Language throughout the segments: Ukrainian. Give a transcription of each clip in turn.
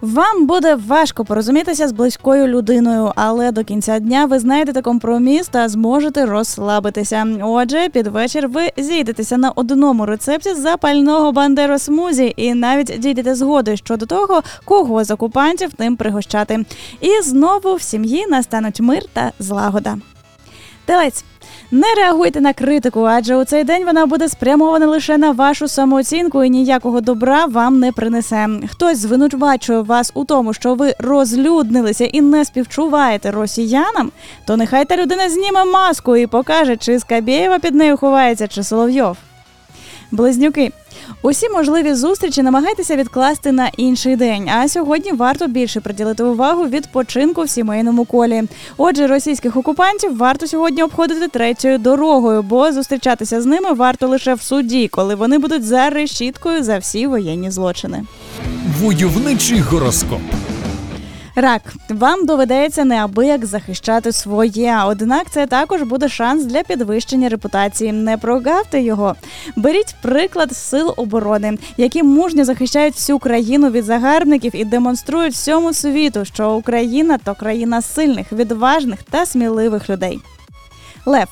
Вам буде важко порозумітися з близькою людиною, але до кінця дня ви знайдете компроміс та зможете розслабитися. Отже, під вечір ви зійдетеся на одному рецепті запального бандеро смузі і навіть дійдете згоди щодо того, кого з окупантів тим пригощати. І знову в сім'ї настануть мир та злагода. Телець. Не реагуйте на критику, адже у цей день вона буде спрямована лише на вашу самооцінку і ніякого добра вам не принесе. Хтось звинувачує вас у тому, що ви розлюднилися і не співчуваєте росіянам, то нехай та людина зніме маску і покаже, чи Скабєєва під нею ховається, чи Соловйов. Близнюки. Усі можливі зустрічі намагайтеся відкласти на інший день. А сьогодні варто більше приділити увагу відпочинку в сімейному колі. Отже, російських окупантів варто сьогодні обходити третьою дорогою, бо зустрічатися з ними варто лише в суді, коли вони будуть за решіткою за всі воєнні злочини. Войовничий гороскоп. Рак, вам доведеться неабияк захищати своє. Однак це також буде шанс для підвищення репутації. Не прогавте його. Беріть приклад сил оборони, які мужньо захищають всю країну від загарбників і демонструють всьому світу, що Україна то країна сильних, відважних та сміливих людей. Лев.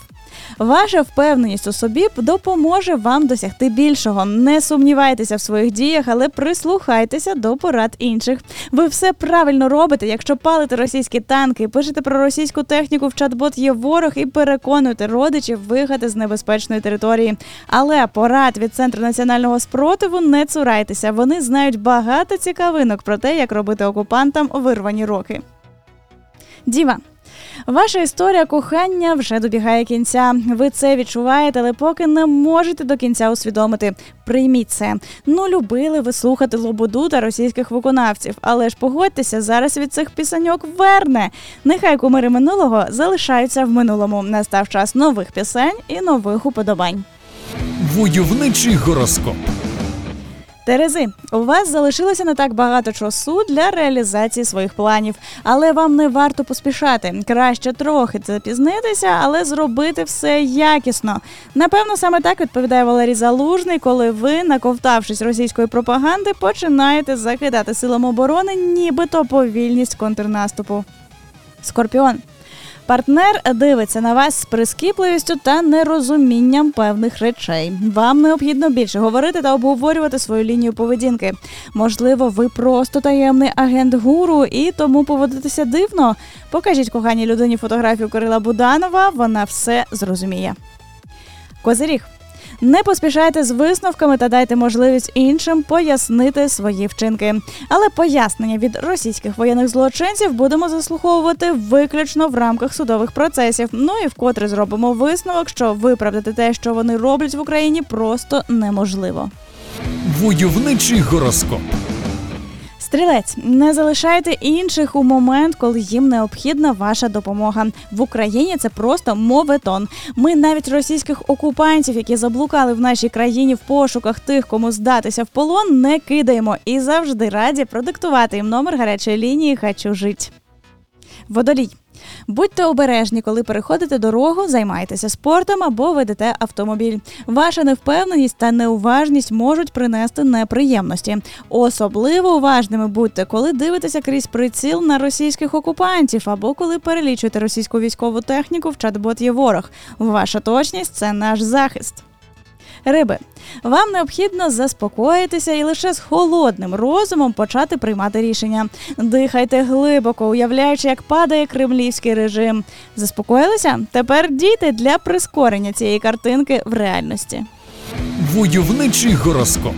Ваша впевненість у собі допоможе вам досягти більшого. Не сумнівайтеся в своїх діях, але прислухайтеся до порад інших. Ви все правильно робите, якщо палите російські танки, пишете про російську техніку в чат-бот є ворог і переконуєте родичів виїхати з небезпечної території. Але порад від центру національного спротиву не цурайтеся. Вони знають багато цікавинок про те, як робити окупантам вирвані роки. Діва. Ваша історія кохання вже добігає кінця. Ви це відчуваєте, але поки не можете до кінця усвідомити. Прийміть це. Ну, любили ви слухати Лободу та російських виконавців. Але ж погодьтеся, зараз від цих пісеньок верне. Нехай кумири минулого залишаються в минулому. Настав час нових пісень і нових уподобань. Войовничий гороскоп. Терези, у вас залишилося не так багато часу для реалізації своїх планів, але вам не варто поспішати. Краще трохи запізнитися, але зробити все якісно. Напевно, саме так відповідає Валерій Залужний, коли ви, наковтавшись російської пропаганди, починаєте закидати силам оборони, нібито повільність контрнаступу. Скорпіон. Партнер дивиться на вас з прискіпливістю та нерозумінням певних речей. Вам необхідно більше говорити та обговорювати свою лінію поведінки. Можливо, ви просто таємний агент гуру і тому поводитеся дивно. Покажіть коханій людині фотографію Кирила Буданова, вона все зрозуміє. Козиріг. Не поспішайте з висновками та дайте можливість іншим пояснити свої вчинки. Але пояснення від російських воєнних злочинців будемо заслуховувати виключно в рамках судових процесів. Ну і вкотре зробимо висновок, що виправдати те, що вони роблять в Україні, просто неможливо. Войовничий гороскоп. Стрілець, не залишайте інших у момент, коли їм необхідна ваша допомога. В Україні це просто моветон. Ми навіть російських окупантів, які заблукали в нашій країні в пошуках тих, кому здатися в полон, не кидаємо і завжди раді продиктувати їм номер гарячої лінії «Хочу жить». Водолій. Будьте обережні, коли переходите дорогу, займайтеся спортом або ведете автомобіль. Ваша невпевненість та неуважність можуть принести неприємності. Особливо уважними будьте, коли дивитеся крізь приціл на російських окупантів або коли перелічуєте російську військову техніку в чат-бот є ворог. Ваша точність це наш захист. Риби, вам необхідно заспокоїтися і лише з холодним розумом почати приймати рішення. Дихайте глибоко, уявляючи, як падає кремлівський режим. Заспокоїлися? Тепер дійте для прискорення цієї картинки в реальності. Войовничий гороскоп.